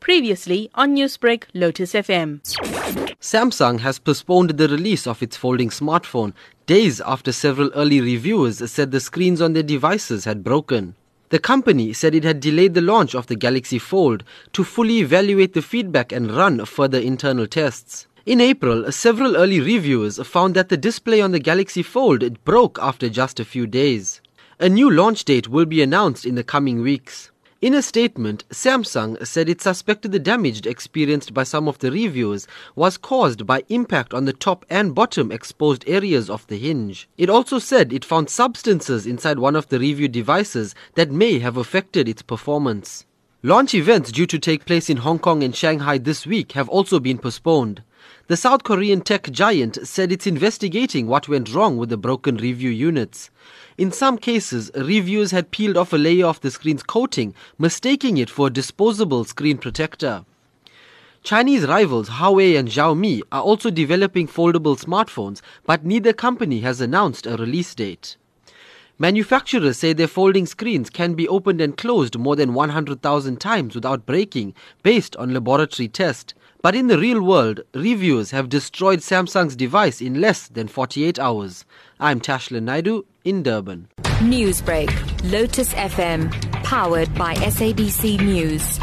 Previously on Newsbreak, Lotus FM. Samsung has postponed the release of its folding smartphone days after several early reviewers said the screens on their devices had broken. The company said it had delayed the launch of the Galaxy Fold to fully evaluate the feedback and run further internal tests. In April, several early reviewers found that the display on the Galaxy Fold broke after just a few days. A new launch date will be announced in the coming weeks. In a statement, Samsung said it suspected the damage experienced by some of the reviewers was caused by impact on the top and bottom exposed areas of the hinge. It also said it found substances inside one of the review devices that may have affected its performance. Launch events due to take place in Hong Kong and Shanghai this week have also been postponed. The South Korean tech giant said it's investigating what went wrong with the broken review units. In some cases, reviewers had peeled off a layer of the screen's coating, mistaking it for a disposable screen protector. Chinese rivals Huawei and Xiaomi are also developing foldable smartphones, but neither company has announced a release date. Manufacturers say their folding screens can be opened and closed more than 100,000 times without breaking, based on laboratory tests. But in the real world, reviewers have destroyed Samsung's device in less than 48 hours. I'm Tashlan Naidoo in Durban. Newsbreak, Lotus FM, powered by SABC News.